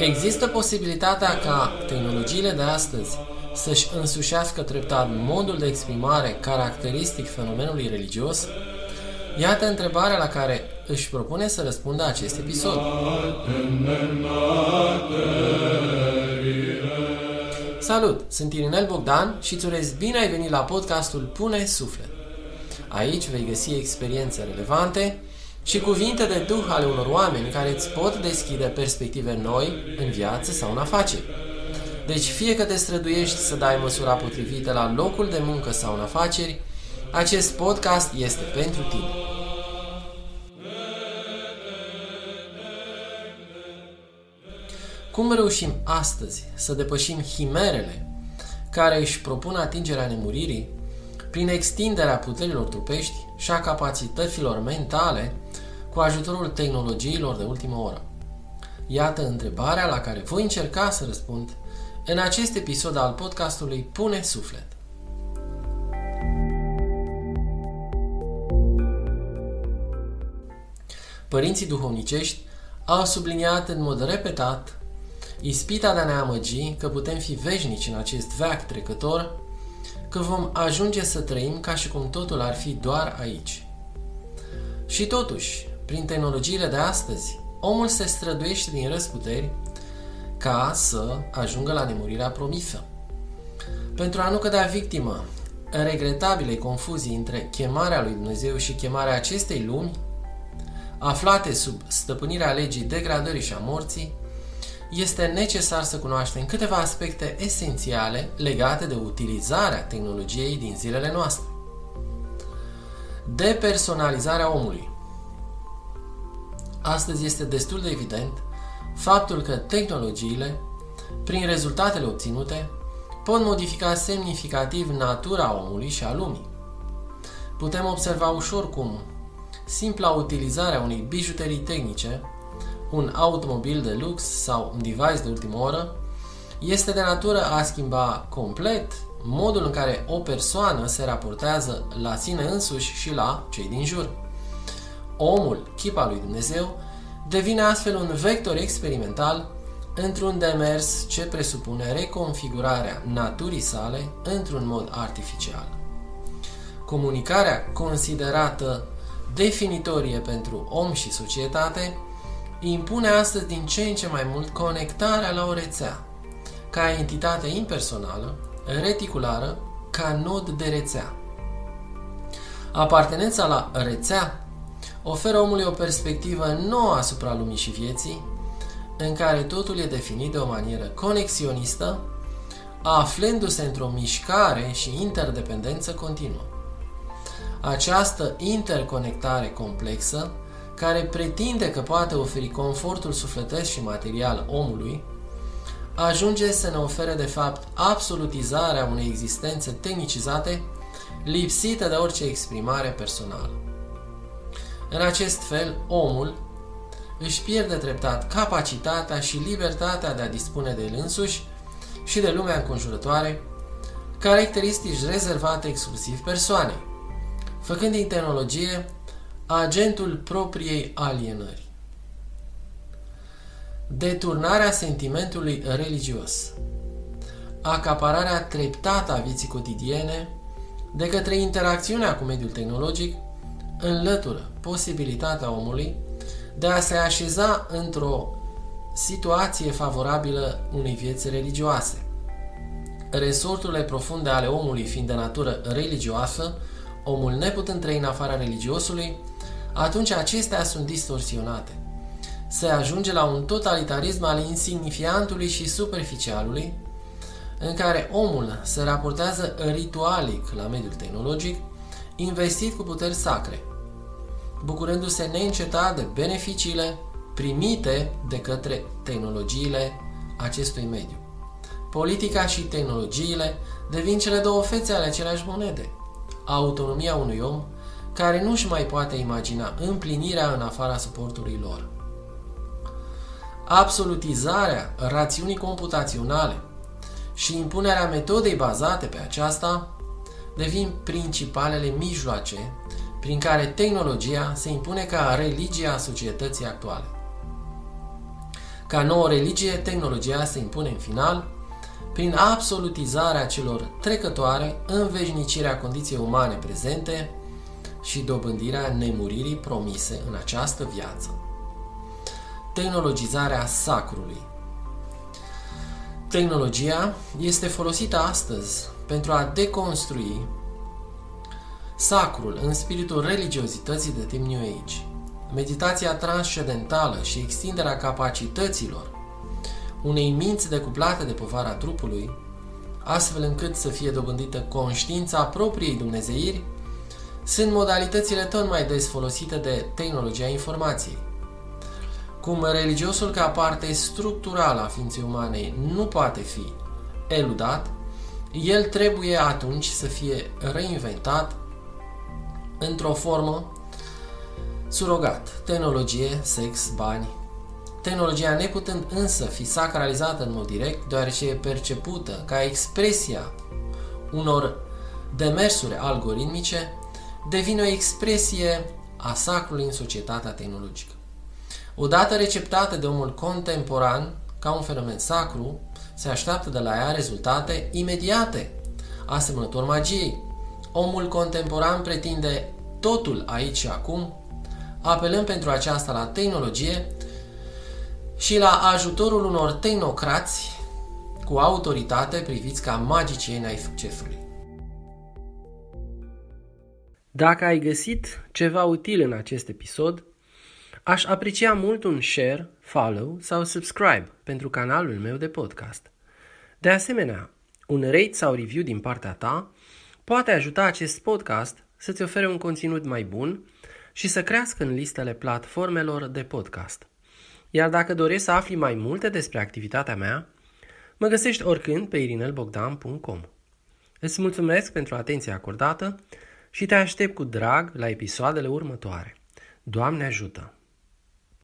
Există posibilitatea ca tehnologiile de astăzi să-și însușească treptat modul de exprimare caracteristic fenomenului religios? Iată întrebarea la care își propune să răspundă acest episod. Salut! Sunt Irinel Bogdan și îți urez bine ai venit la podcastul Pune Suflet. Aici vei găsi experiențe relevante și cuvinte de duh ale unor oameni care îți pot deschide perspective noi în viață sau în afaceri. Deci fie că te străduiești să dai măsura potrivită la locul de muncă sau în afaceri, acest podcast este pentru tine. Cum reușim astăzi să depășim himerele care își propun atingerea nemuririi prin extinderea puterilor trupești și a capacităților mentale cu ajutorul tehnologiilor de ultimă oră? Iată întrebarea la care voi încerca să răspund în acest episod al podcastului Pune Suflet. Părinții duhovnicești au subliniat în mod repetat ispita de a ne amăgi că putem fi veșnici în acest veac trecător, că vom ajunge să trăim ca și cum totul ar fi doar aici. Și totuși, prin tehnologiile de astăzi, omul se străduiește din răsputeri ca să ajungă la nemurirea promisă. Pentru a nu cădea victimă regretabilei confuzii între chemarea lui Dumnezeu și chemarea acestei lumi, aflate sub stăpânirea legii degradării și a morții, este necesar să cunoaștem câteva aspecte esențiale legate de utilizarea tehnologiei din zilele noastre. Depersonalizarea omului. Astăzi este destul de evident faptul că tehnologiile, prin rezultatele obținute, pot modifica semnificativ natura omului și a lumii. Putem observa ușor cum simpla utilizare a unei bijuterii tehnice, un automobil de lux sau un device de ultimă oră, este de natură a schimba complet modul în care o persoană se raportează la sine însuși și la cei din jur. Omul, chipa lui Dumnezeu, devine astfel un vector experimental într-un demers ce presupune reconfigurarea naturii sale într-un mod artificial. Comunicarea considerată definitorie pentru om și societate impune astăzi din ce în ce mai mult conectarea la o rețea, ca entitate impersonală, reticulară, ca nod de rețea. Apartenența la rețea oferă omului o perspectivă nouă asupra lumii și vieții, în care totul e definit de o manieră conexionistă, aflându-se într-o mișcare și interdependență continuă. Această interconectare complexă, care pretinde că poate oferi confortul sufletesc și material omului, ajunge să ne ofere de fapt absolutizarea unei existențe tehnicizate, lipsită de orice exprimare personală. În acest fel, omul își pierde treptat capacitatea și libertatea de a dispune de el însuși și de lumea înconjurătoare, caracteristici rezervate exclusiv persoanei, făcând din tehnologie agentul propriei alienări. Deturnarea sentimentului religios, acapararea treptată a vieții cotidiene de către interacțiunea cu mediul tehnologic înlătură posibilitatea omului de a se așeza într-o situație favorabilă unei vieți religioase. Resorturile profunde ale omului fiind de natură religioasă, omul neputând trăi în afara religiosului, atunci acestea sunt distorsionate. Se ajunge la un totalitarism al insignifiantului și superficialului, în care omul se raportează ritualic la mediul tehnologic, investit cu puteri sacre, bucurându-se neîncetat de beneficiile primite de către tehnologiile acestui mediu. Politica și tehnologiile devin cele două fețe ale aceleași monede. Autonomia unui om care nu-și mai poate imagina împlinirea în afara suportului lor. Absolutizarea rațiunii computaționale și impunerea metodei bazate pe aceasta devin principalele mijloace prin care tehnologia se impune ca religia societății actuale. Ca nouă religie, tehnologia se impune în final prin absolutizarea celor trecătoare, înveșnicirea condiției umane prezente și dobândirea nemuririi promise în această viață. Tehnologizarea sacrului Tehnologia este folosită astăzi pentru a deconstrui sacrul în spiritul religiozității de tip New Age. Meditația transcendentală și extinderea capacităților unei minți decuplate de povara trupului, astfel încât să fie dobândită conștiința propriei dumnezeiri, sunt modalitățile tot mai des folosite de tehnologia informației. Cum religiosul ca parte structurală a ființei umane nu poate fi eludat, el trebuie atunci să fie reinventat într-o formă surogat, tehnologie, sex, bani. Tehnologia neputând însă fi sacralizată în mod direct, deoarece e percepută ca expresia unor demersuri algoritmice, devine o expresie a sacrului în societatea tehnologică. Odată receptată de omul contemporan ca un fenomen sacru, se așteaptă de la ea rezultate imediate, asemănător magiei. Omul contemporan pretinde totul aici și acum, apelând pentru aceasta la tehnologie și la ajutorul unor tehnocrați cu autoritate priviți ca magicieni ai succesului. Dacă ai găsit ceva util în acest episod, aș aprecia mult un share, follow sau subscribe pentru canalul meu de podcast. De asemenea, un rate sau review din partea ta poate ajuta acest podcast să-ți ofere un conținut mai bun și să crească în listele platformelor de podcast. Iar dacă dorești să afli mai multe despre activitatea mea, mă găsești oricând pe irinelbogdan.com. Îți mulțumesc pentru atenția acordată și te aștept cu drag la episoadele următoare. Doamne ajută!